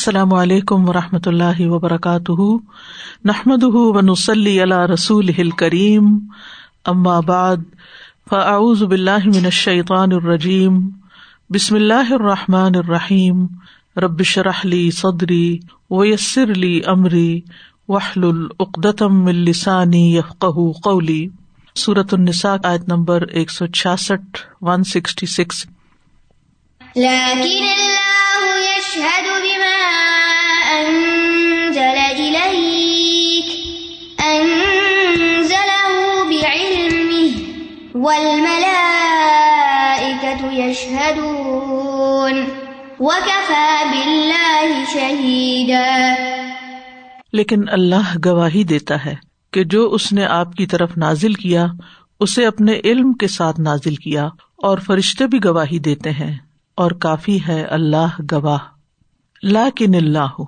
السلام علیکم و رحمۃ اللہ وبرکاتہ۔ نحمد ونسلی علیہ رسول کریم بعد، فاعوذ باللہ من الشیطان الرجیم۔ بسم اللہ الرحمٰن الرحیم۔ ربش رحلی صدری ویسر علی عمری وحل العقدم السانی یفق قولی۔ صورت النساء، آیت نمبر ایک سو چھیاسٹھ ون سکسٹی سکس لیکن اللہ گواہی دیتا ہے کہ جو اس نے آپ کی طرف نازل کیا، اسے اپنے علم کے ساتھ نازل کیا اور فرشتے بھی گواہی دیتے ہیں اور کافی ہے اللہ گواہ۔ لاکن اللہ،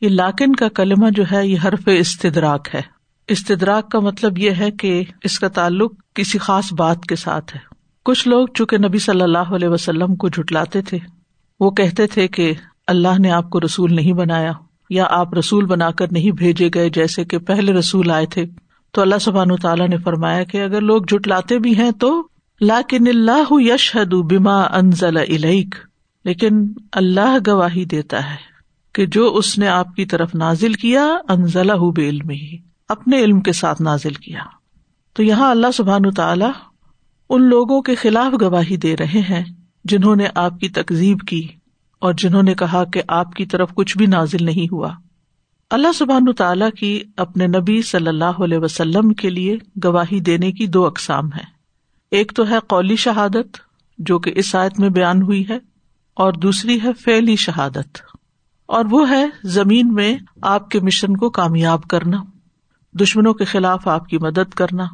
یہ لاکن کا کلمہ جو ہے، یہ حرف استدراک ہے۔ استدراک کا مطلب یہ ہے کہ اس کا تعلق کسی خاص بات کے ساتھ ہے۔ کچھ لوگ چونکہ نبی صلی اللہ علیہ وسلم کو جٹلاتے تھے، وہ کہتے تھے کہ اللہ نے آپ کو رسول نہیں بنایا یا آپ رسول بنا کر نہیں بھیجے گئے جیسے کہ پہلے رسول آئے تھے۔ تو اللہ سبحان تعالیٰ نے فرمایا کہ اگر لوگ جٹلاتے بھی ہیں تو لاکن اللہ یش حد بیما انزل علیک لیکن اللہ گواہی دیتا ہے کہ جو اس نے آپ کی طرف نازل کیا انزلہ بے علم ہی۔ اپنے علم کے ساتھ نازل کیا۔ تو یہاں اللہ سبحان تعالی ان لوگوں کے خلاف گواہی دے رہے ہیں جنہوں نے آپ کی تکزیب کی اور جنہوں نے کہا کہ آپ کی طرف کچھ بھی نازل نہیں ہوا۔ اللہ سبحان تعالیٰ کی اپنے نبی صلی اللہ علیہ وسلم کے لیے گواہی دینے کی دو اقسام ہے ایک تو ہے قولی شہادت، جو کہ اس آیت میں بیان ہوئی ہے، اور دوسری ہے فیلی شہادت۔ اور وہ ہے زمین میں آپ کے مشن کو کامیاب کرنا۔ دشمنوں کے خلاف آپ کی مدد کرنا،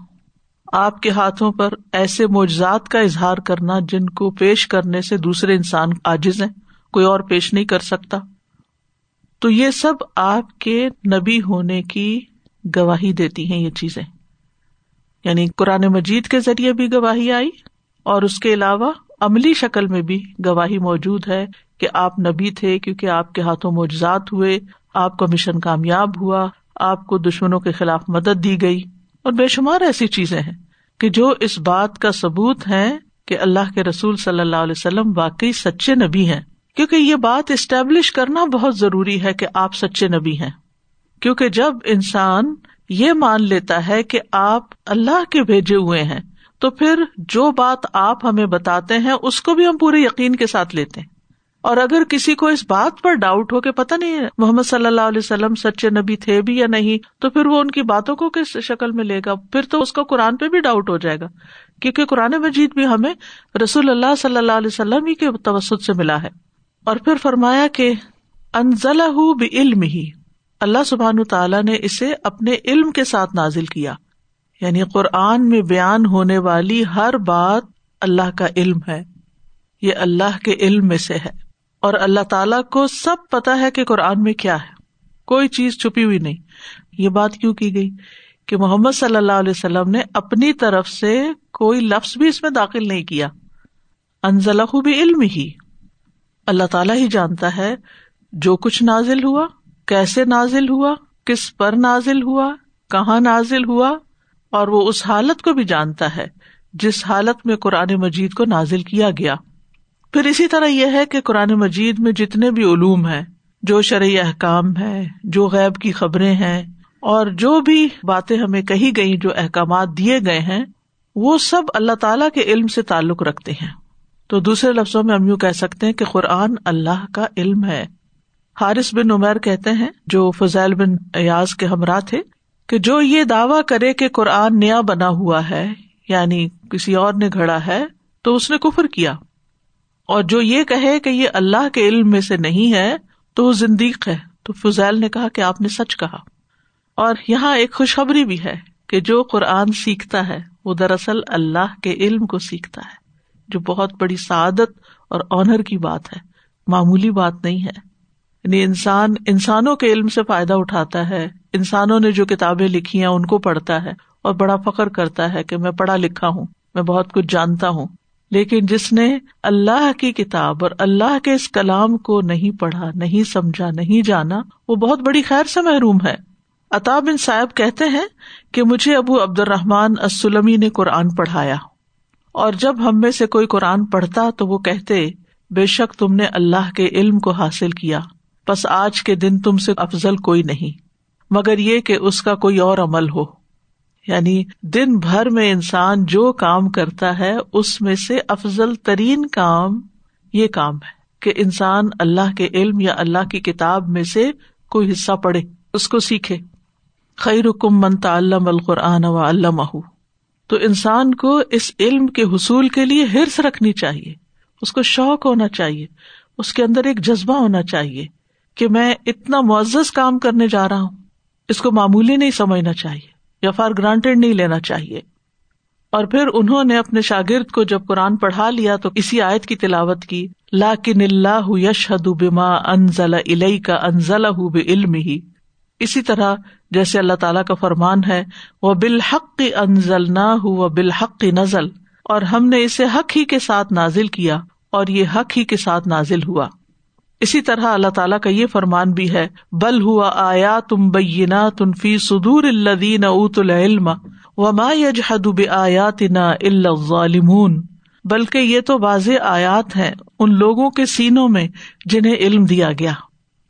آپ کے ہاتھوں پر ایسے معجزات کا اظہار کرنا جن کو پیش کرنے سے دوسرے انسان آجز ہیں، کوئی اور پیش نہیں کر سکتا۔ تو یہ سب آپ کے نبی ہونے کی گواہی دیتی ہیں یہ چیزیں۔ یعنی قرآن مجید کے ذریعے بھی گواہی آئی اور اس کے علاوہ عملی شکل میں بھی گواہی موجود ہے کہ آپ نبی تھے کیونکہ آپ کے ہاتھوں معجزات ہوئے، آپ کا مشن کامیاب ہوا آپ کو دشمنوں کے خلاف مدد دی گئی۔ اور بے شمار ایسی چیزیں ہیں کہ جو اس بات کا ثبوت ہے کہ اللہ کے رسول صلی اللہ علیہ وسلم واقعی سچے نبی ہیں۔ کیونکہ یہ بات اسٹیبلش کرنا بہت ضروری ہے کہ آپ سچے نبی ہیں۔ کیونکہ جب انسان یہ مان لیتا ہے کہ آپ اللہ کے بھیجے ہوئے ہیں، تو پھر جو بات آپ ہمیں بتاتے ہیں، اس کو بھی ہم پورے یقین کے ساتھ لیتے ہیں۔ اور اگر کسی کو اس بات پر ڈاؤٹ ہو کہ پتا نہیں محمد صلی اللہ علیہ وسلم سچے نبی تھے بھی یا نہیں، تو پھر وہ ان کی باتوں کو کس شکل میں لے گا؟ پھر تو اس کو قرآن پہ بھی ڈاؤٹ ہو جائے گا۔ کیونکہ قرآن مجید بھی ہمیں رسول اللہ صلی اللہ علیہ وسلم ہی کے توسط سے ملا ہے۔ اور پھر فرمایا کہ انزلہ علم ہی اللہ سبحان تعالیٰ نے اسے اپنے علم کے ساتھ نازل کیا۔ یعنی قرآن میں بیان ہونے والی ہر بات اللہ کا علم ہے، یہ اللہ کے علم میں سے ہے۔ اور اللہ تعالی کو سب پتا ہے کہ قرآن میں کیا ہے۔ کوئی چیز چھپی ہوئی نہیں۔ یہ بات کیوں کی گئی؟ کہ محمد صلی اللہ علیہ وسلم نے اپنی طرف سے کوئی لفظ بھی اس میں داخل نہیں کیا۔ انزلہ بھی علم ہی اللہ تعالیٰ ہی جانتا ہے جو کچھ نازل ہوا، کیسے نازل ہوا، کس پر نازل ہوا، کہاں نازل ہوا، اور وہ اس حالت کو بھی جانتا ہے جس حالت میں قرآن مجید کو نازل کیا گیا۔ پھر اسی طرح یہ ہے کہ قرآن مجید میں جتنے بھی علوم ہیں، جو شرعی احکام ہے جو غیب کی خبریں ہیں، اور جو بھی باتیں ہمیں کہی گئی جو احکامات دیے گئے ہیں، وہ سب اللہ تعالی کے علم سے تعلق رکھتے ہیں۔ تو دوسرے لفظوں میں ہم یوں کہہ سکتے ہیں کہ قرآن اللہ کا علم ہے۔ حارث بن عمیر کہتے ہیں، جو فضائل بن ایاز کے ہمراہ تھے، کہ جو یہ دعوی کرے کہ قرآن نیا بنا ہوا ہے یعنی کسی اور نے گھڑا ہے، تو اس نے کفر کیا۔ اور جو یہ کہے کہ یہ اللہ کے علم میں سے نہیں ہے، تو وہ زندیق ہے۔ تو فضیل نے کہا کہ آپ نے سچ کہا۔ اور یہاں ایک خوشخبری بھی ہے کہ جو قرآن سیکھتا ہے، وہ دراصل اللہ کے علم کو سیکھتا ہے، جو بہت بڑی سعادت اور آنر کی بات ہے۔ معمولی بات نہیں ہے۔ یعنی انسان، انسانوں کے علم سے فائدہ اٹھاتا ہے۔ انسانوں نے جو کتابیں لکھی ہیں، ان کو پڑھتا ہے۔ اور بڑا فخر کرتا ہے کہ میں پڑھا لکھا ہوں، میں بہت کچھ جانتا ہوں۔ لیکن جس نے اللہ کی کتاب اور اللہ کے اس کلام کو نہیں پڑھا، نہیں سمجھا، نہیں جانا، وہ بہت بڑی خیر سے محروم ہے۔ اطاب بن صاحب کہتے ہیں کہ مجھے ابو عبد الرحمان اسلمی نے قرآن پڑھایا۔ اور جب ہم میں سے کوئی قرآن پڑھتا تو وہ کہتے، بے شک تم نے اللہ کے علم کو حاصل کیا۔ بس آج کے دن تم سے افضل کوئی نہیں۔ مگر یہ کہ اس کا کوئی اور عمل ہو۔ یعنی دن بھر میں انسان جو کام کرتا ہے، اس میں سے افضل ترین کام یہ کام ہے کہ انسان اللہ کے علم یا اللہ کی کتاب میں سے کوئی حصہ پڑھے، اس کو سیکھے۔ خیر حکم منتا علم القرآن و علامہ تو انسان کو اس علم کے حصول کے لیے ہرس رکھنی چاہیے۔ اس کو شوق ہونا چاہیے۔ اس کے اندر ایک جذبہ ہونا چاہیے کہ میں اتنا معزز کام کرنے جا رہا ہوں۔ اس کو معمولی نہیں سمجھنا چاہیے۔ یا فار گرانٹیڈ نہیں لینا چاہیے۔ اور پھر انہوں نے اپنے شاگرد کو جب قرآن پڑھا لیا تو اسی آیت کی تلاوت کی، لاکن اللہ یش حد بما انزل علئی کا انزل علم ہی اسی طرح جیسے اللہ تعالیٰ کا فرمان ہے وہ بالحق انزل نہ ہو بالحق نزل اور ہم نے اسے حق ہی کے ساتھ نازل کیا اور یہ حق ہی کے ساتھ نازل ہوا۔ اسی طرح اللہ تعالیٰ کا یہ فرمان بھی ہے، بل ہوا آیا تم بینا تن فی سدور الدین اوت العلم و ما یجحد بآیاتنا الا الظالمون۔ بلکہ یہ تو واضح آیات ہیں ان لوگوں کے سینوں میں جنہیں علم دیا گیا۔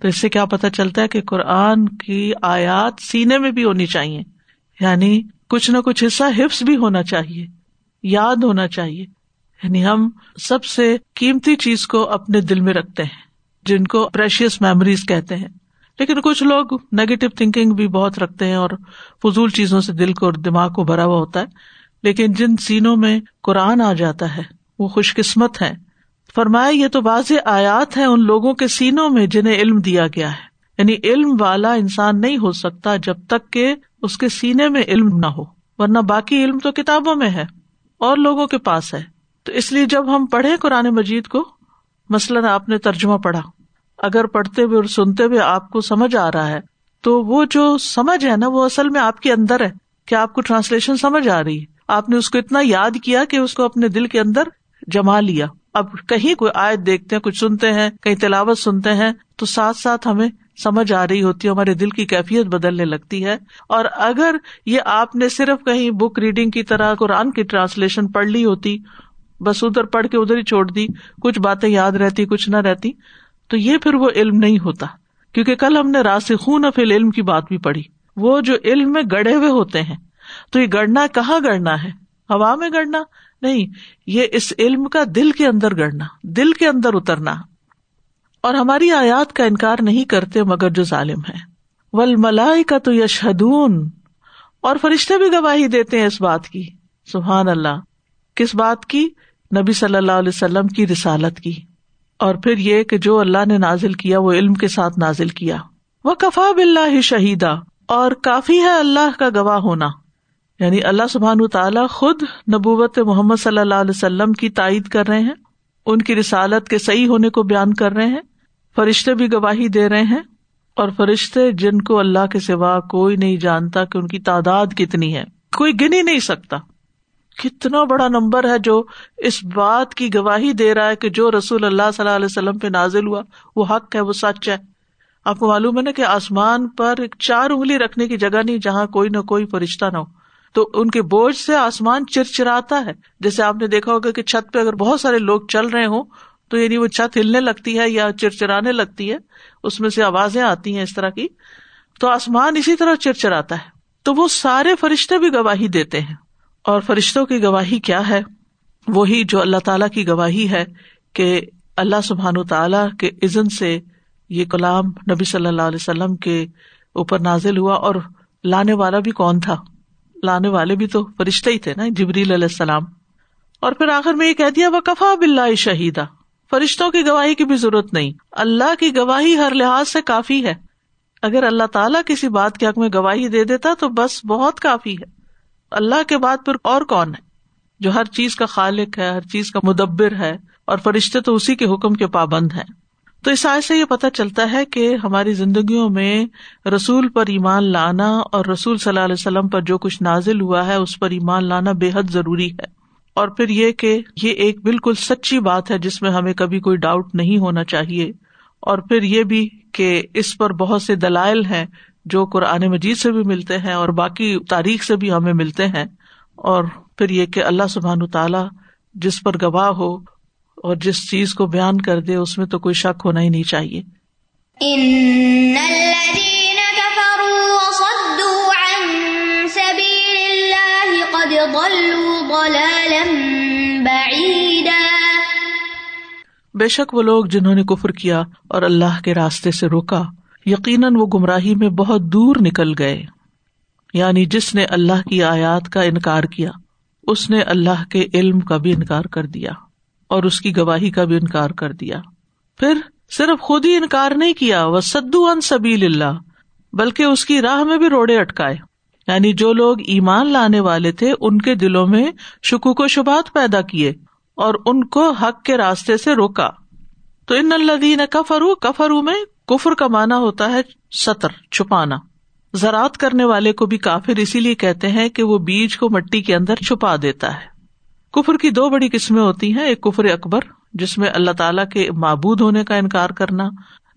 تو اس سے کیا پتا چلتا ہے کہ قرآن کی آیات سینے میں بھی ہونی چاہیے۔ یعنی کچھ نہ کچھ حصہ حفظ بھی ہونا چاہیے، یاد ہونا چاہیے۔ یعنی ہم سب سے قیمتی چیز کو اپنے دل میں رکھتے ہیں۔ جن کو پریشیس میموریز کہتے ہیں۔ لیکن کچھ لوگ نیگیٹو تھنکنگ بھی بہت رکھتے ہیں اور فضول چیزوں سے دل کو اور دماغ کو بھرا ہوا ہوتا ہے۔ لیکن جن سینوں میں قرآن آ جاتا ہے، وہ خوش قسمت ہے فرمایا، یہ تو واضح آیات ہے ان لوگوں کے سینوں میں جنہیں علم دیا گیا ہے۔ یعنی علم والا انسان نہیں ہو سکتا جب تک کہ اس کے سینے میں علم نہ ہو، ورنہ باقی علم تو کتابوں میں ہے اور لوگوں کے پاس ہے۔ تو اس لیے جب ہم پڑھے قرآن مجید کو مثلاً آپ نے ترجمہ پڑھا، اگر پڑھتے ہوئے اور سنتے ہوئے آپ کو سمجھ آ رہا ہے، تو وہ جو سمجھ ہے نا، وہ اصل میں آپ کے اندر ہے کہ آپ کو ٹرانسلیشن سمجھ آ رہی ہے۔ آپ نے اس کو اتنا یاد کیا کہ اس کو اپنے دل کے اندر جما لیا۔ اب کہیں کوئی آیت دیکھتے ہیں، کچھ سنتے ہیں، کہیں تلاوت سنتے ہیں، تو ساتھ ساتھ ہمیں سمجھ آ رہی ہوتی ہے، ہمارے دل کی کیفیت بدلنے لگتی ہے۔ اور اگر یہ آپ نے صرف کہیں بک ریڈنگ کی طرح قرآن کی ٹرانسلیشن پڑھ لی ہوتی بس ادھر پڑھ کے ادھر ہی چھوڑ دی، کچھ باتیں یاد رہتی، کچھ نہ رہتی۔ تو یہ پھر وہ علم نہیں ہوتا۔ کیونکہ کل ہم نے راسخون افیل علم کی بات بھی پڑھی۔ وہ جو علم میں گڑے ہوئے ہوتے ہیں۔ تو یہ گڑنا کہاں گڑنا ہے؟ ہوا میں گڑنا نہیں، یہ اس علم کا دل کے اندر گڑنا دل کے اندر اترنا۔ اور ہماری آیات کا انکار نہیں کرتے مگر جو ظالم ہے ول ملائی کا تو یشہدون۔ اور فرشتے بھی گواہی دیتے ہیں اس بات کی۔ سبحان اللہ۔ کس بات کی؟ نبی صلی اللہ علیہ وسلم کی رسالت کی۔ اور پھر یہ کہ جو اللہ نے نازل کیا وہ علم کے ساتھ نازل کیا۔ وہ کفا بلّہ شہیدا اور کافی ہے اللہ کا گواہ ہونا۔ یعنی اللہ سبحان تعالیٰ خود نبوت محمد صلی اللہ علیہ وسلم کی تائید کر رہے ہیں۔ ان کی رسالت کے صحیح ہونے کو بیان کر رہے ہیں۔ فرشتے بھی گواہی دے رہے ہیں۔ اور فرشتے جن کو اللہ کے سوا کوئی نہیں جانتا کہ ان کی تعداد کتنی ہے۔ کوئی گن ہی نہیں سکتا۔ کتنا بڑا نمبر ہے جو اس بات کی گواہی دے رہا ہے کہ جو رسول اللہ صلی اللہ علیہ وسلم پہ نازل ہوا، وہ حق ہے، وہ سچ ہے۔ آپ کو معلوم ہے نا کہ آسمان پر ایک چار انگلی رکھنے کی جگہ نہیں جہاں کوئی نہ کوئی فرشتہ نہ ہو۔ تو ان کے بوجھ سے آسمان چرچراتا ہے۔ جیسے آپ نے دیکھا ہوگا کہ چھت پہ اگر بہت سارے لوگ چل رہے ہوں، تو یعنی وہ چھت ہلنے لگتی ہے یا چرچرانے لگتی ہے، اس میں سے آوازیں آتی ہیں اس طرح کی۔ تو آسمان اسی طرح چرچراتا ہے۔ تو وہ سارے فرشتے بھی گواہی دیتے ہیں۔ اور فرشتوں کی گواہی کیا ہے؟ وہی جو اللہ تعالی کی گواہی ہے کہ اللہ سبحان تعالی کے عزن سے یہ کلام نبی صلی اللہ علیہ وسلم کے اوپر نازل ہوا اور لانے والا بھی کون تھا؟ لانے والے بھی تو فرشتے ہی تھے نا، جبریل علیہ السلام۔ اور پھر آخر میں یہ کہہ دیا وہ کفا بلّہ شہیدا فرشتوں کی گواہی کی بھی ضرورت نہیں۔ اللہ کی گواہی ہر لحاظ سے کافی ہے۔ اگر اللہ تعالیٰ کسی بات کے حق میں گواہی دے دیتا تو بس بہت کافی ہے۔ اللہ کے بعد پھر اور کون ہے جو ہر چیز کا خالق ہے، ہر چیز کا مدبر ہے اور فرشتے تو اسی کے حکم کے پابند ہیں۔ تو اس آئے سے یہ پتا چلتا ہے کہ ہماری زندگیوں میں رسول پر ایمان لانا اور رسول صلی اللہ علیہ وسلم پر جو کچھ نازل ہوا ہے، اس پر ایمان لانا بے حد ضروری ہے۔ اور پھر یہ کہ یہ ایک بالکل سچی بات ہے جس میں ہمیں کبھی کوئی ڈاؤٹ نہیں ہونا چاہیے۔ اور پھر یہ بھی کہ اس پر بہت سے دلائل ہیں جو قرآن مجید سے بھی ملتے ہیں اور باقی تاریخ سے بھی ہمیں ملتے ہیں اور پھر یہ کہ اللہ سبحان تعالیٰ جس پر گواہ ہو اور جس چیز کو بیان کر دے اس میں تو کوئی شک ہونا ہی نہیں چاہیے۔ بے شک وہ لوگ جنہوں نے کفر کیا اور اللہ کے راستے سے روکا۔ یقیناً وہ گمراہی میں بہت دور نکل گئے۔ یعنی جس نے اللہ کی آیات کا انکار کیا، اس نے اللہ کے علم کا بھی انکار کر دیا اور اس کی گواہی کا بھی انکار کر دیا۔ پھر صرف خود ہی انکار نہیں کیا وہ سدو ان سبیل اللہ بلکہ اس کی راہ میں بھی روڑے اٹکائے۔ یعنی جو لوگ ایمان لانے والے تھے، ان کے دلوں میں شکوک و شبات پیدا کیے اور ان کو حق کے راستے سے روکا۔ تو ان اللہ کفرو کفرو میں کفر کا مانا ہوتا ہے سطر، چھپانا۔ زراعت کرنے والے کو بھی کافر اسی لیے کہتے ہیں کہ وہ بیج کو مٹی کے اندر چھپا دیتا ہے۔ کفر کی دو بڑی قسمیں ہوتی ہیں، ایک کفر اکبر، جس میں اللہ تعالیٰ کے معبود ہونے کا انکار کرنا،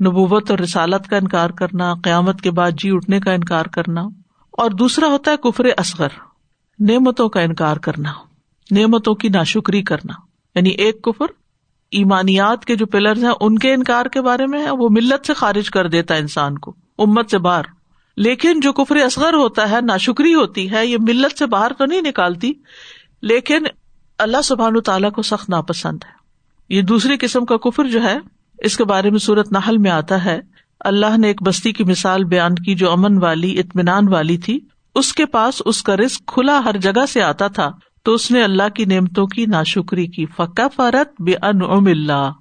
نبوت اور رسالت کا انکار کرنا، قیامت کے بعد جی اٹھنے کا انکار کرنا، اور دوسرا ہوتا ہے کفر اصغر، نعمتوں کا انکار کرنا، نعمتوں کی ناشکری کرنا۔ یعنی ایک کفر ایمانیات کے جو پلر ہیں، ان کے انکار کے بارے میں ہے، وہ ملت سے خارج کر دیتا ہے انسان کو، امت سے باہر۔ لیکن جو کفر اصغر ہوتا ہے، ناشکری ہوتی ہے، یہ ملت سے باہر تو نہیں نکالتی، لیکن اللہ سبحان تعالیٰ کو سخت ناپسند ہے۔ یہ دوسری قسم کا کفر جو ہے، اس کے بارے میں صورت نحل میں آتا ہے۔ اللہ نے ایک بستی کی مثال بیان کی جو امن والی، اطمینان والی تھی۔ اس کے پاس اس کا رسک کھلا ہر جگہ سے آتا تھا۔ تو اس نے اللہ کی نعمتوں کی ناشکری کی۔ فکا فرت بے ان اللہ۔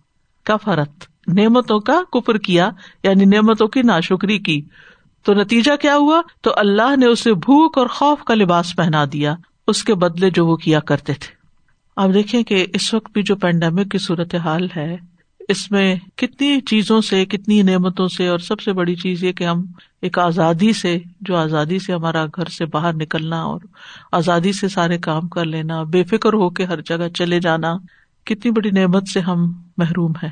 کا فرت نعمتوں کا کفر کیا یعنی نعمتوں کی ناشکری کی۔ تو نتیجہ کیا ہوا؟ تو اللہ نے اسے بھوک اور خوف کا لباس پہنا دیا۔ اس کے بدلے جو وہ کیا کرتے تھے۔ آپ دیکھیں کہ اس وقت بھی جو پینڈیمک کی صورت حال ہے اس میں کتنی چیزوں سے، کتنی نعمتوں سے اور سب سے بڑی چیز یہ کہ ہم ایک آزادی سے، جو آزادی سے ہمارا گھر سے باہر نکلنا اور آزادی سے سارے کام کر لینا، بے فکر ہو کے ہر جگہ چلے جانا، کتنی بڑی نعمت سے ہم محروم ہے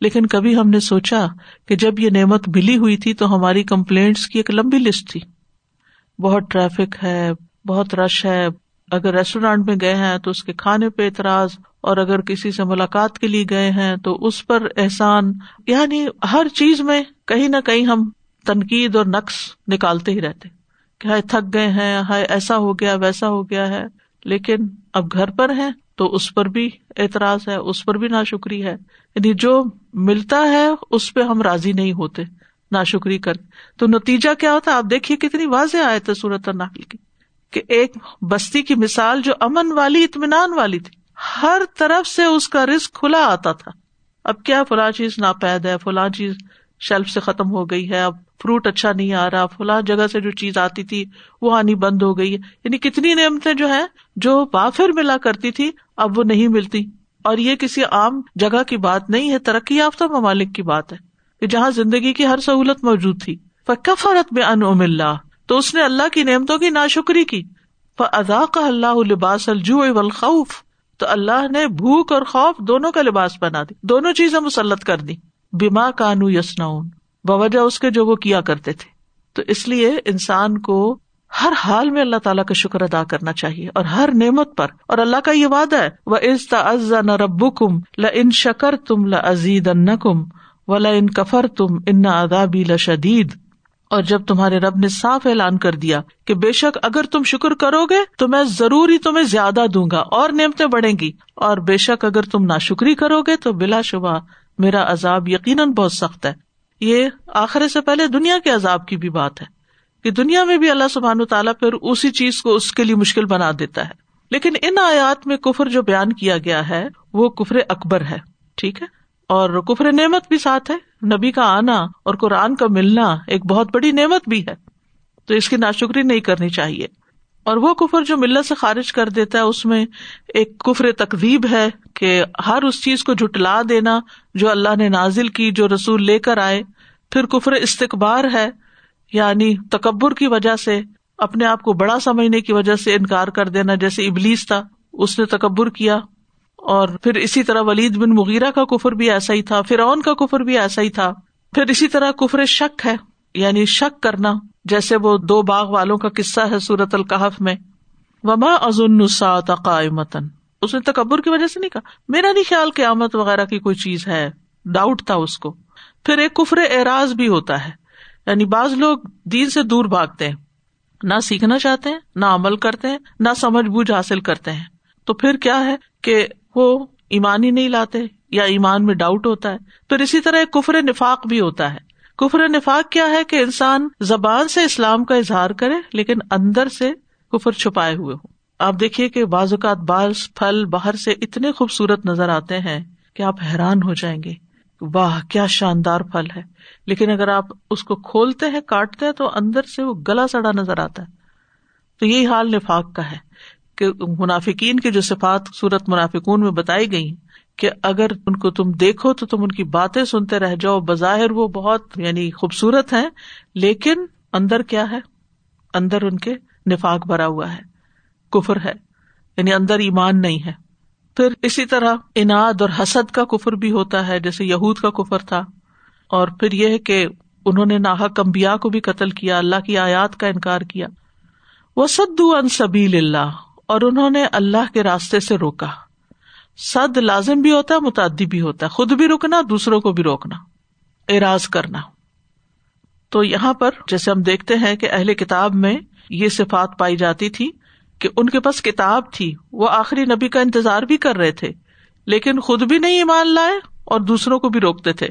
لیکن کبھی ہم نے سوچا کہ جب یہ نعمت ملی ہوئی تھی تو ہماری کمپلینٹس کی ایک لمبی لسٹ تھی۔ بہت ٹریفک ہے، بہت رش ہے اگر ریسٹورینٹ میں گئے ہیں تو اس کے کھانے پہ اعتراض، اور اگر کسی سے ملاقات کے لیے گئے ہیں تو اس پر احسان۔ یعنی ہر چیز میں کہیں نہ کہیں ہم تنقید اور نقص نکالتے ہی رہتے۔ کہ ہائے تھک گئے ہیں، ہائے ایسا ہو گیا، ویسا ہو گیا ہے۔ لیکن اب گھر پر ہے تو اس پر بھی اعتراض ہے، اس پر بھی نا شکری ہے۔ یعنی جو ملتا ہے اس پہ ہم راضی نہیں ہوتے نا شکری کر۔ تو نتیجہ کیا ہوتا ہے؟ آپ دیکھیے کتنی واضح آئے تھے صورت نقل کی۔ کہ ایک بستی کی مثال جو امن والی، اطمینان والی تھی۔ ہر طرف سے اس کا رسک کھلا آتا تھا۔ اب کیا فلاں چیز ناپید ہے؟ فلاں چیز شیلف سے ختم ہو گئی ہے۔ اب فروٹ اچھا نہیں آ رہا۔ فلاں جگہ سے جو چیز آتی تھی وہ آنی بند ہو گئی۔ ہے یعنی کتنی نعمتیں جو ہے جو وافر ملا کرتی تھی، اب وہ نہیں ملتی۔ اور یہ کسی عام جگہ کی بات نہیں ہے، ترقی یافتہ ممالک کی بات ہے۔ کہ جہاں زندگی کی ہر سہولت موجود تھی۔ کفرت میں ان اللہ۔ تو اس نے اللہ کی نعمتوں کی ناشکری کی۔ ادا کا اللہ لباس الجو والخوف۔ تو اللہ نے بھوک اور خوف دونوں کا لباس بنا دی، دونوں چیزیں مسلط کر دی۔ بیما کانو یسنا بوجہ اس کے جو وہ کیا کرتے تھے۔ تو اس لیے انسان کو ہر حال میں اللہ تعالیٰ کا شکر ادا کرنا چاہیے اور ہر نعمت پر۔ اور اللہ کا یہ وعدہ ہے وہ از نہ رب کم ل ان شکر تم لزید ان کم و ل ان کفر تم ان ادابی لدید اور جب تمہارے رب نے صاف اعلان کر دیا کہ بے شک اگر تم شکر کرو گے تو میں ضرور ہی تمہیں زیادہ دوں گا اور نعمتیں بڑھیں گی اور بے شک اگر تم نا شکری کرو گے تو بلا شبہ میرا عذاب یقیناً بہت سخت ہے۔ یہ آخر سے پہلے دنیا کے عذاب کی بھی بات ہے کہ دنیا میں بھی اللہ سبحان تعالیٰ پھر اسی چیز کو اس کے لیے مشکل بنا دیتا ہے۔ لیکن ان آیات میں کفر جو بیان کیا گیا ہے وہ کفر اکبر ہے، ٹھیک ہے؟ اور کفر نعمت بھی ساتھ ہے۔ نبی کا آنا اور قرآن کا ملنا ایک بہت بڑی نعمت بھی ہے۔ تو اس کی ناشکری نہیں کرنی چاہیے۔ اور وہ کفر جو ملت سے خارج کر دیتا ہے، اس میں ایک کفر تقریب ہے کہ ہر اس چیز کو جٹلا دینا جو اللہ نے نازل کی، جو رسول لے کر آئے۔ پھر کفر استقبار ہے یعنی تکبر کی وجہ سے، اپنے آپ کو بڑا سمجھنے کی وجہ سے انکار کر دینا۔ جیسے ابلیس تھا، اس نے تکبر کیا۔ اور پھر اسی طرح ولید بن مغیرہ کا کفر بھی ایسا ہی تھا، فرعون کا کفر بھی ایسا ہی تھا۔ پھر اسی طرح کفر شک ہے یعنی شک کرنا، جیسے وہ دو باغ والوں کا قصہ ہے سورت القحف میں۔ وما ازن قائمتن اس نے تکبر کی وجہ سے نہیں کہا۔ میرا نہیں خیال قیامت وغیرہ کی کوئی چیز ہے۔ ڈاؤٹ تھا اس کو۔ پھر ایک کفر اعراض بھی ہوتا ہے۔ یعنی بعض لوگ دین سے دور بھاگتے ہیں۔ نہ سیکھنا چاہتے ہیں، نہ عمل کرتے ہیں، نہ سمجھ بوجھ حاصل کرتے ہیں۔ تو پھر کیا ہے کہ وہ ایمان ہی نہیں لاتے یا ایمان میں ڈاؤٹ ہوتا ہے، پھر اسی طرح ایک کفر نفاق بھی ہوتا ہے۔ کفر نفاق کیا ہے کہ انسان زبان سے اسلام کا اظہار کرے، لیکن اندر سے کفر چھپائے ہوئے ہو آپ دیکھیے کہ بعض اوقات بعض پھل باہر سے اتنے خوبصورت نظر آتے ہیں کہ آپ حیران ہو جائیں گے۔ واہ، کیا شاندار پھل ہے۔ لیکن اگر آپ اس کو کھولتے ہیں، کاٹتے ہیں، تو اندر سے وہ گلا سڑا نظر آتا ہے۔ تو یہی حال نفاق کا ہے۔ کہ منافقین کی جو صفات سورت منافقون میں بتائی گئی کہ اگر ان کو تم دیکھو تو تم ان کی باتیں سنتے رہ جاؤ، بظاہر وہ بہت یعنی خوبصورت ہے لیکن اندر کیا ہے؟ اندر ان کے نفاق بھرا ہوا ہے، کفر ہے یعنی اندر ایمان نہیں ہے۔ پھر اسی طرح انعد اور حسد کا کفر بھی ہوتا ہے، جیسے یہود کا کفر تھا۔ اور پھر یہ کہ انہوں نے ناحک امبیا کو بھی قتل کیا، اللہ کی آیات کا انکار کیا۔ وہ سدو ان سبیل اللہ اور انہوں نے اللہ کے راستے سے روکا۔ سد لازم بھی ہوتا ہے متعدی بھی ہوتا۔ ہے خود بھی رکنا، دوسروں کو بھی روکنا۔ اراض کرنا۔ تو یہاں پر جیسے ہم دیکھتے ہیں کہ اہل کتاب میں یہ صفات پائی جاتی تھی کہ ان کے پاس کتاب تھی۔ وہ آخری نبی کا انتظار بھی کر رہے تھے، لیکن خود بھی نہیں ایمان لائے اور دوسروں کو بھی روکتے تھے۔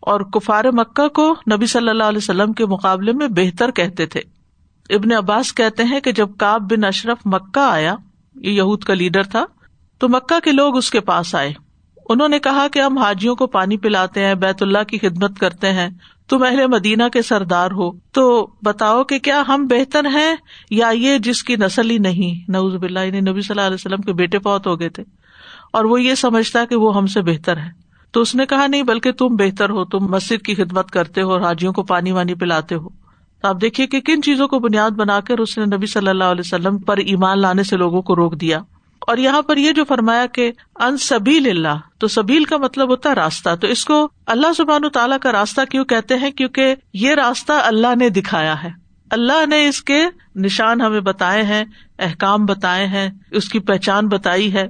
اور کفار مکہ کو نبی صلی اللہ علیہ وسلم کے مقابلے میں بہتر کہتے تھے۔ ابن عباس کہتے ہیں کہ جب کاب بن اشرف مکہ آیا، یہ یہود کا لیڈر تھا، تو مکہ کے لوگ اس کے پاس آئے۔ انہوں نے کہا کہ ہم حاجیوں کو پانی پلاتے ہیں، بیت اللہ کی خدمت کرتے ہیں، تم اہل مدینہ کے سردار ہو، تو بتاؤ کہ کیا ہم بہتر ہیں یا یہ جس کی نسل ہی نہیں؟ نوز بلّہ یعنی نبی صلی اللہ علیہ وسلم کے بیٹے بہت ہو گئے تھے۔ اور وہ یہ سمجھتا کہ وہ ہم سے بہتر ہے۔ تو اس نے کہا، نہیں، بلکہ تم بہتر ہو، تم مسجد کی خدمت کرتے ہو اور حاجیوں کو پانی وانی پلاتے ہو۔ تو آپ دیکھیے کہ کن چیزوں کو بنیاد بنا کر اس نے نبی صلی اللہ علیہ وسلم پر ایمان لانے سے لوگوں کو روک دیا۔ اور یہاں پر یہ جو فرمایا کہ ان سبیل اللہ، تو سبیل کا مطلب ہوتا ہے راستہ۔ تو اس کو اللہ سبحان تعالیٰ کا راستہ کیوں کہتے ہیں؟ کیونکہ یہ راستہ اللہ نے دکھایا ہے۔ اللہ نے اس کے نشان ہمیں بتائے ہیں، احکام بتائے ہیں، اس کی پہچان بتائی ہے۔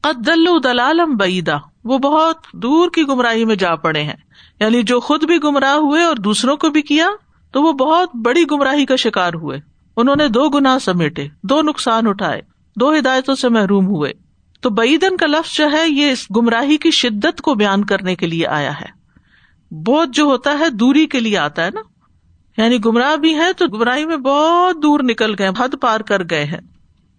قدل دلالم بعیدا وہ بہت دور کی گمراہی میں جا پڑے ہیں۔ یعنی جو خود بھی گمراہ ہوئے اور دوسروں کو بھی کیا تو وہ بہت بڑی گمراہی کا شکار ہوئے۔ انہوں نے دو گنا سمیٹے، دو نقصان اٹھائے، دو ہدایتوں سے محروم ہوئے۔ تو بعیدن کا لفظ جو ہے، یہ اس گمراہی کی شدت کو بیان کرنے کے لیے آیا ہے۔ بہت جو ہوتا ہے، دوری کے لیے آتا ہے نا۔ یعنی گمراہ بھی ہے تو گمراہی میں بہت دور نکل گئے، حد پار کر گئے ہیں۔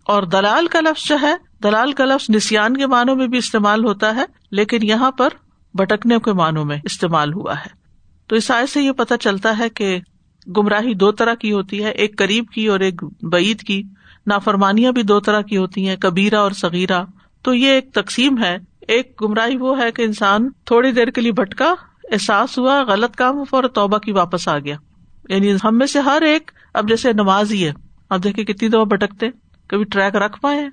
اور دلال کا لفظ جو ہے، دلال کا لفظ نسان کے معنوں میں بھی استعمال ہوتا ہے، لیکن یہاں پر بٹکنے کے معنوں میں استعمال ہوا ہے۔ تو اس آئے سے یہ پتا چلتا ہے کہ گمراہی دو طرح کی ہوتی ہے، ایک قریب کی اور ایک بعید کی۔ نافرمانیاں بھی دو طرح کی ہوتی ہیں کبیرا اور سغیرہ تو یہ ایک تقسیم ہے۔ ایک گمراہی وہ ہے کہ انسان تھوڑی دیر کے لیے بھٹکا، احساس ہوا، غلط کام اور توبہ کی واپس آ گیا۔ یعنی ہم میں سے ہر ایک اب جیسے نماز ہی ہے۔ اب دیکھے کتنی دفعہ بھٹکتے، کبھی ٹریک رکھ پائے،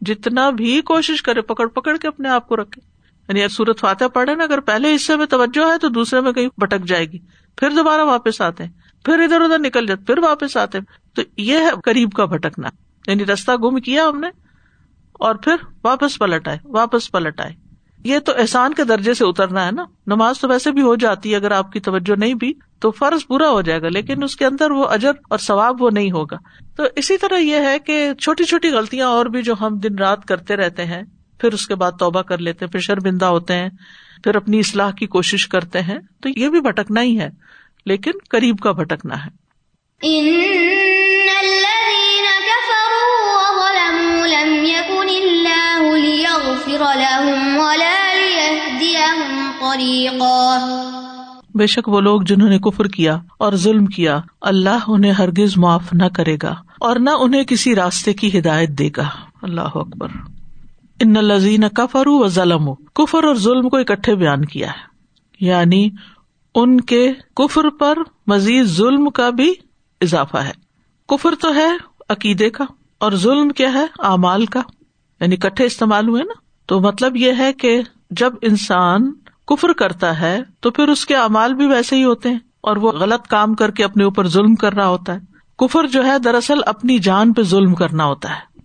جتنا بھی کوشش کرے، پکڑ پکڑ کے اپنے آپ کو رکھے۔ یعنی سورت فاتح پڑھے نا، اگر پہلے حصے میں توجہ ہے تو دوسرے میں کہیں بٹک جائے گی۔ پھر دوبارہ واپس آتے ہیں۔ پھر ادھر ادھر نکل جاتے، پھر واپس آتے۔ تو یہ ہے قریب کا بھٹکنا۔ یعنی رستہ گم کیا ہم نے اور پھر واپس پلٹ آئے، واپس پلٹ آئے۔ یہ تو احسان کے درجے سے اترنا ہے نا۔ نماز تو ویسے بھی ہو جاتی ہے، اگر آپ کی توجہ نہیں بھی، تو فرض پورا ہو جائے گا، لیکن اس کے اندر وہ اجر اور ثواب وہ نہیں ہوگا۔ تو اسی طرح یہ ہے کہ چھوٹی چھوٹی غلطیاں اور بھی جو ہم دن رات کرتے رہتے ہیں، پھر اس کے بعد توبہ کر لیتے ہیں، پھر شرمندہ ہوتے ہیں، پھر اپنی اصلاح کی کوشش کرتے ہیں، تو یہ بھی بھٹکنا ہی ہے۔ لیکن قریب کا بھٹکنا ہے۔ بے شک وہ لوگ جنہوں نے کفر کیا اور ظلم کیا اللہ انہیں ہرگز معاف نہ کرے گا اور نہ انہیں کسی راستے کی ہدایت دے گا۔ اللہ اکبر۔ ان لذین کفر و ظلم کفر اور ظلم کو اکٹھے بیان کیا ہے۔ یعنی ان کے کفر پر مزید ظلم کا بھی اضافہ ہے۔ کفر تو ہے عقیدے کا اور ظلم کیا ہے اعمال کا۔ یعنی کٹھے استعمال ہوئے نا۔ تو مطلب یہ ہے کہ جب انسان کفر کرتا ہے تو پھر اس کے امال بھی ویسے ہی ہوتے ہیں اور وہ غلط کام کر کے اپنے اوپر ظلم کر رہا ہوتا ہے۔ کفر جو ہے دراصل اپنی جان پہ ظلم کرنا ہوتا ہے۔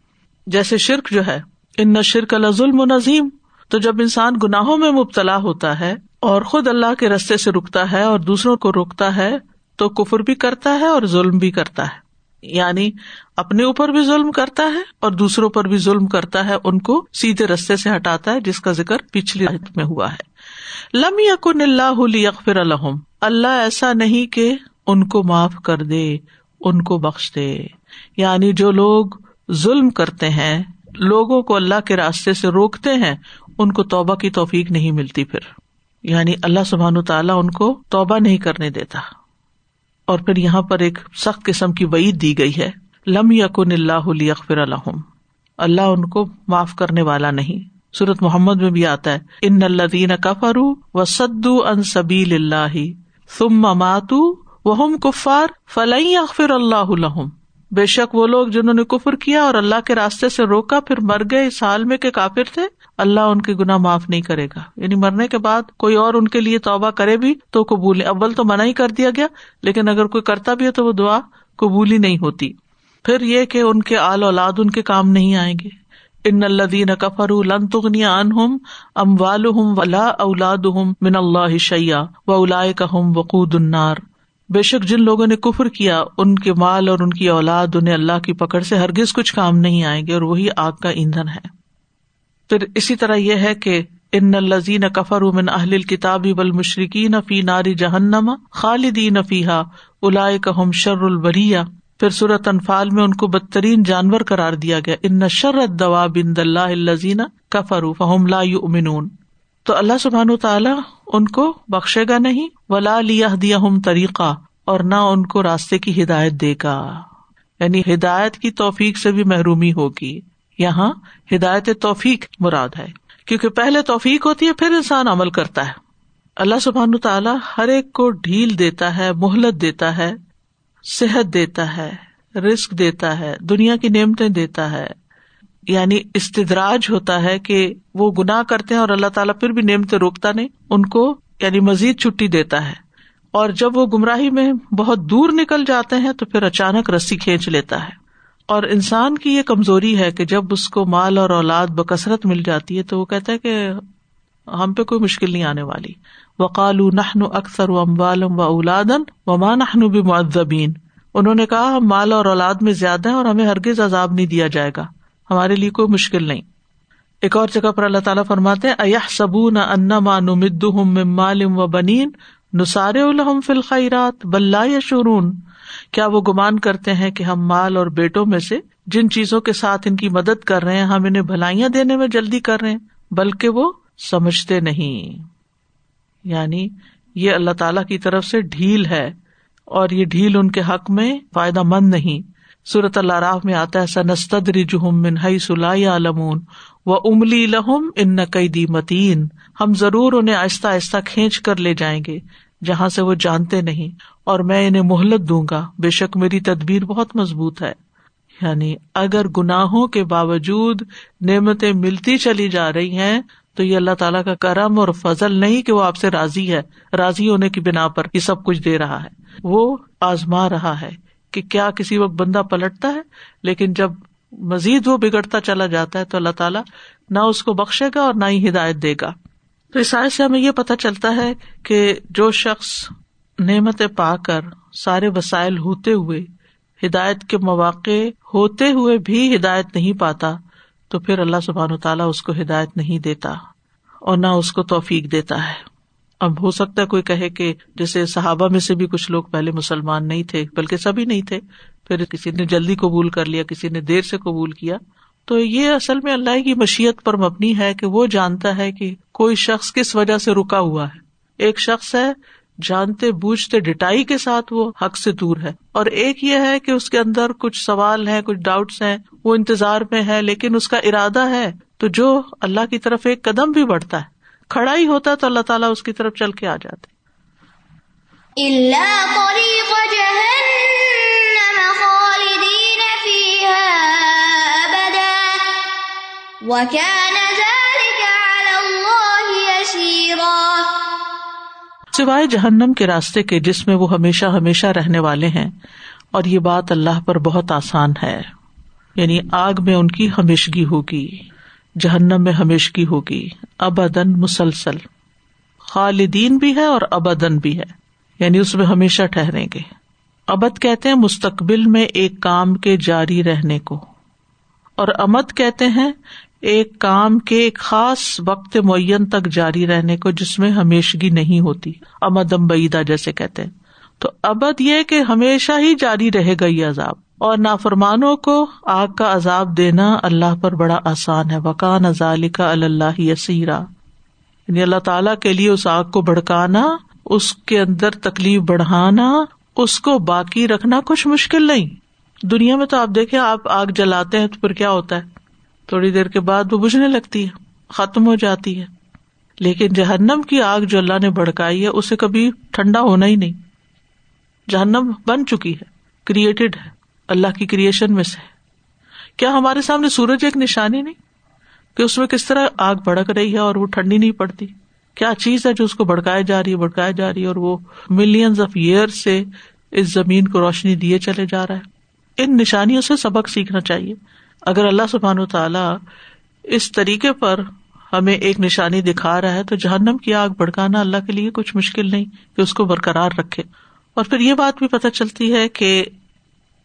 جیسے شرک جو ہے، ان نہ شرک اللہ ظلم و نظیم۔ تو جب انسان گناہوں میں مبتلا ہوتا ہے اور خود اللہ کے رستے سے رکتا ہے اور دوسروں کو روکتا ہے، تو کفر بھی کرتا ہے اور ظلم بھی کرتا ہے۔ یعنی اپنے اوپر بھی ظلم کرتا ہے اور دوسروں پر بھی ظلم کرتا ہے، ان کو سیدھے رستے سے ہٹاتا ہے، جس کا ذکر پچھلی میں ہوا ہے۔ لم یقن اللہ اکفر الحم اللہ ایسا نہیں کہ ان کو معاف کر دے، ان کو بخش دے۔ یعنی جو لوگ ظلم کرتے ہیں، لوگوں کو اللہ کے راستے سے روکتے ہیں، ان کو توبہ کی توفیق نہیں ملتی پھر۔ یعنی اللہ سبحان تعالیٰ ان کو توبہ نہیں کرنے دیتا۔ اور پھر یہاں پر ایک سخت قسم کی وعید دی گئی ہے۔ لم یقن اللہ اکفر الحم اللہ ان کو معاف کرنے والا نہیں۔ سورت محمد میں بھی آتا ہے۔ ان اللہ دین کفرو و سدو ان سبیل اللہ تم ماتو وہ کفار فلئی اخفر اللہ الحم بے شک وہ لوگ جنہوں نے کفر کیا اور اللہ کے راستے سے روکا، پھر مر گئے اس حال میں کہ کافر تھے۔ اللہ ان کے گنا معاف نہیں کرے گا۔ یعنی مرنے کے بعد کوئی اور ان کے لیے توبہ کرے بھی تو قبول، اول تو منع ہی کر دیا گیا، لیکن اگر کوئی کرتا بھی ہے تو وہ دعا قبول ہی نہیں ہوتی۔ پھر یہ کہ ان کے آل اولاد ان کے کام نہیں آئیں گے۔ ان الدین کفر لن تغنی ان ہم ام وال ولا اولاد من اللہ شیا و الا ہم وقود النار۔ بے شک جن لوگوں نے کفر کیا، ان کے مال اور ان کی اولاد انہیں اللہ کی پکڑ سے ہرگز کچھ کام نہیں آئیں گے اور وہی آگ کا ایندھن ہے۔ پھر اسی طرح یہ ہے کہ ان الزین کفر امن اہل کتابی بل مشرقی نفی ناری جہنم خالدی نفیحا الا ہم شر البریا پھر صورت انفال میں ان کو بدترین جانور قرار دیا گیا۔ ان شرت دوا بند اللہ الزین کفر فہم لا امنون تو اللہ سبحان تعالیٰ ان کو بخشے گا نہیں، ولا لیا دیا ہم طریقہ، اور نہ ان کو راستے کی ہدایت دے گا۔ یعنی ہدایت کی توفیق سے بھی محرومی ہوگی۔ یہاں ہدایت توفیق مراد ہے۔ کیونکہ پہلے توفیق ہوتی ہے، پھر انسان عمل کرتا ہے۔ اللہ سبحان تعالیٰ ہر ایک کو ڈھیل دیتا ہے، مہلت دیتا ہے، صحت دیتا ہے رسک دیتا ہے، دنیا کی نعمتیں دیتا ہے۔ یعنی استدراج ہوتا ہے کہ وہ گناہ کرتے ہیں اور اللہ تعالیٰ پھر بھی نعمتیں روکتا نہیں، ان کو یعنی مزید چھٹی دیتا ہے۔ اور جب وہ گمراہی میں بہت دور نکل جاتے ہیں تو پھر اچانک رسی کھینچ لیتا ہے۔ اور انسان کی یہ کمزوری ہے کہ جب اس کو مال اور اولاد بکثرت مل جاتی ہے تو وہ کہتا ہے کہ ہم پہ کوئی مشکل نہیں آنے والی۔ وقال نہن اکثر و اموالم و اولادن و ماں نہن بھی معذبین انہوں نے کہا، ہم مال اور اولاد میں زیادہ ہیں اور ہمیں ہرگز عذاب نہیں دیا جائے گا۔ ہمارے لیے کوئی مشکل نہیں۔ ایک اور جگہ پر اللہ تعالیٰ فرماتے اہ سبو نہ انا ان مد مالم و بنین نسار الحم فلخیرات بلّہ یا شرون کیا وہ گمان کرتے ہیں کہ ہم مال اور بیٹوں میں سے جن چیزوں کے ساتھ ان کی مدد کر رہے ہیں، ہم انہیں بھلائیاں دینے میں جلدی کر رہے ہیں، بلکہ وہ سمجھتے نہیں۔ یعنی یہ اللہ تعالی کی طرف سے ڈھیل ہے اور یہ ڈھیل ان کے حق میں فائدہ مند نہیں۔ صورت اللہ راہ میں آتا ہے سنستد رجحم من ہئی سلا علمون و املی لہم ان نقیدی متین ہم ضرور انہیں آہستہ آہستہ کھینچ کر لے جائیں گے۔ جہاں سے وہ جانتے نہیں، اور میں انہیں مہلت دوں گا۔ بے شک میری تدبیر بہت مضبوط ہے۔ یعنی اگر گناہوں کے باوجود نعمتیں ملتی چلی جا رہی ہیں، تو یہ اللہ تعالیٰ کا کرم اور فضل نہیں کہ وہ آپ سے راضی ہے۔ راضی ہونے کی بنا پر یہ سب کچھ دے رہا ہے۔ وہ آزما رہا ہے کہ کیا کسی وقت بندہ پلٹتا ہے، لیکن جب مزید وہ بگڑتا چلا جاتا ہے، تو اللہ تعالیٰ نہ اس کو بخشے گا اور نہ ہی ہدایت دے گا۔ تو اس سے ہمیں یہ پتا چلتا ہے کہ جو شخص نعمت پا کر سارے وسائل ہوتے ہوئے ہدایت کے مواقع ہوتے ہوئے بھی ہدایت نہیں پاتا، تو پھر اللہ سبحان و تعالیٰ اس کو ہدایت نہیں دیتا اور نہ اس کو توفیق دیتا ہے۔ اب ہو سکتا ہے کوئی کہے کہ جیسے صحابہ میں سے بھی کچھ لوگ پہلے مسلمان نہیں تھے، بلکہ سبھی نہیں تھے، پھر کسی نے جلدی قبول کر لیا، کسی نے دیر سے قبول کیا تو یہ اصل میں اللہ کی مشیت پر مبنی ہے کہ وہ جانتا ہے کہ کوئی شخص کس وجہ سے رکا ہوا ہے۔ ایک شخص ہے، جانتے بوجھتے ڈٹائی کے ساتھ وہ حق سے دور ہے۔ اور ایک یہ ہے کہ اس کے اندر کچھ سوال ہے کچھ ڈاؤٹس ہیں، وہ انتظار میں ہے، لیکن اس کا ارادہ ہے۔ تو جو اللہ کی طرف ایک قدم بھی بڑھتا ہے، کھڑا ہی ہوتا ہے تو اللہ تعالیٰ اس کی طرف چل کے آ جاتے سوائے جہنم کے راستے کے جس میں وہ ہمیشہ ہمیشہ رہنے والے ہیں، اور یہ بات اللہ پر بہت آسان ہے یعنی آگ میں ان کی ہمیشگی ہوگی، جہنم میں ہمیشگی ہوگی ابدن مسلسل۔ خالدین بھی ہے اور ابدن بھی ہے یعنی اس میں ہمیشہ ٹھہریں گے۔ ابد کہتے ہیں مستقبل میں ایک کام کے جاری رہنے کو۔ اور امد کہتے ہیں، ایک کام کے ایک خاص وقت معین تک جاری رہنے کو جس میں ہمیشگی نہیں ہوتی۔ امدم بعیدہ جیسے کہتے ہیں۔ تو ابد یہ کہ ہمیشہ ہی جاری رہے گا یہ عذاب۔ اور نافرمانوں کو آگ کا عذاب دینا اللہ پر بڑا آسان ہے۔ وکان ازال کا اللہ یسیرا۔ یعنی اللہ تعالی کے لیے اس آگ کو بھڑکانا، اس کے اندر تکلیف بڑھانا، اس کو باقی رکھنا کچھ مشکل نہیں۔ دنیا میں تو آپ دیکھیں، آپ آگ جلاتے ہیں تو پھر کیا ہوتا ہے؟ تھوڑی دیر کے بعد وہ بجھنے لگتی ہے، ختم ہو جاتی ہے۔ لیکن جہنم کی آگ جو اللہ نے بھڑکائی ہے، اسے کبھی ٹھنڈا ہونا ہی نہیں۔ جہنم بن چکی ہے کریٹڈ ہے۔ اللہ کی کریشن میں سے۔ کیا ہمارے سامنے سورج ایک نشانی نہیں؟ کہ اس میں کس طرح آگ بڑک رہی ہے اور وہ ٹھنڈی نہیں پڑتی۔ کیا چیز ہے جو اس کو بڑکایا جا رہی ہے بڑکایا جا رہی ہے اور وہ ملینز آف ایئر سے اس زمین کو روشنی دیے چلے جا رہا ہے؟ ان نشانیوں سے سبق سیکھنا چاہیے۔ اگر اللہ سبحان و تعالی اس طریقے پر ہمیں ایک نشانی دکھا رہا ہے تو جہنم کی آگ بڑکانا اللہ کے لیے کچھ مشکل نہیں کہ اس کو برقرار رکھے۔ اور پھر یہ بات بھی پتہ چلتی ہے کہ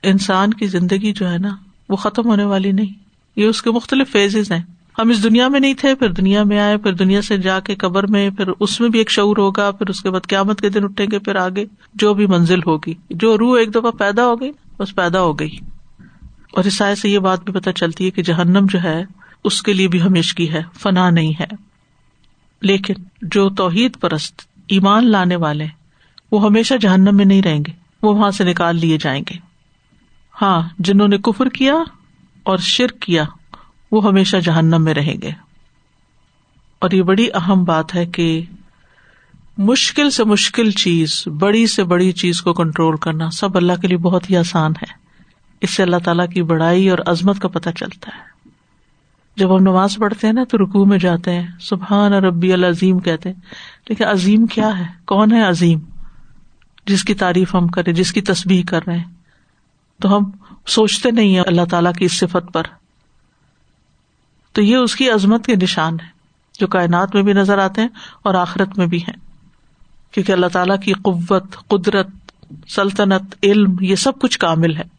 انسان کی زندگی جو ہے نا، وہ ختم ہونے والی نہیں۔ یہ اس کے مختلف فیزز ہیں۔ ہم اس دنیا میں نہیں تھے، پھر دنیا میں آئے، پھر دنیا سے جا کے قبر میں، پھر اس میں بھی ایک شعور ہوگا، پھر اس کے بعد قیامت کے دن اٹھیں گے، پھر آگے جو بھی منزل ہوگی، جو روح ایک دفعہ پیدا ہو گئی بس پیدا ہو گئی۔ اور اس عیسائی سے یہ بات بھی پتہ چلتی ہے کہ جہنم جو ہے، اس کے لیے بھی ہمیشگی ہے، فنا نہیں ہے۔ لیکن جو توحید پرست، ایمان لانے والے، وہ ہمیشہ جہنم میں نہیں رہیں گے، وہ وہاں سے نکال لیے جائیں گے۔ ہاں جنہوں نے کفر کیا اور شرک کیا، وہ ہمیشہ جہنم میں رہیں گے۔ اور یہ بڑی اہم بات ہے کہ مشکل سے مشکل چیز، بڑی سے بڑی چیز کو کنٹرول کرنا سب اللہ کے لیے بہت ہی آسان ہے۔ اس سے اللہ تعالیٰ کی بڑائی اور عظمت کا پتہ چلتا ہے۔ جب ہم نماز پڑھتے ہیں نا تو رکو میں جاتے ہیں۔ سبحان ربی العظیم کہتے ہیں۔ لیکن عظیم کیا ہے؟ کون ہے عظیم؟ جس کی تعریف ہم کریں، جس کی تصویر کر رہے ہیں۔ تو ہم سوچتے نہیں ہیں اللہ تعالیٰ کی اس صفت پر۔ تو یہ اس کی عظمت کے نشان ہے، جو کائنات میں بھی نظر آتے ہیں اور آخرت میں بھی ہیں۔ کیونکہ اللہ تعالیٰ کی قوت قدرت سلطنت علم یہ سب کچھ کامل ہے۔